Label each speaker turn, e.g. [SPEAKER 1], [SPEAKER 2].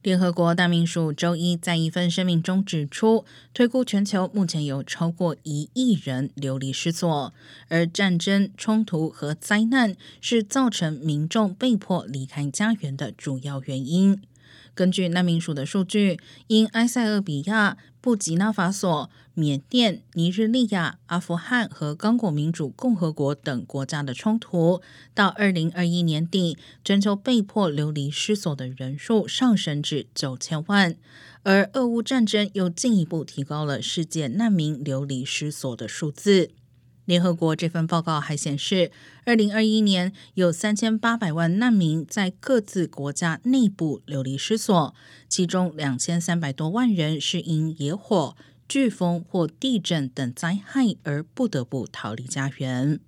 [SPEAKER 1] 联合国大秘书周一在一份声明中指出，推估全球目前有超过一亿人流离失所，而战争、冲突和灾难是造成民众被迫离开家园的主要原因。根据难民署的数据，因埃塞俄比亚、布吉纳法索、缅甸、尼日利亚、阿富汗和刚果民主共和国等国家的冲突，到二零二一年底，全球被迫流离失所的人数上升至九千万，而俄乌战争又进一步提高了世界难民流离失所的数字。联合国这份报告还显示，二零二一年有三千八百万难民在各自国家内部流离失所，其中两千三百多万人是因野火、飓风或地震等灾害而不得不逃离家园。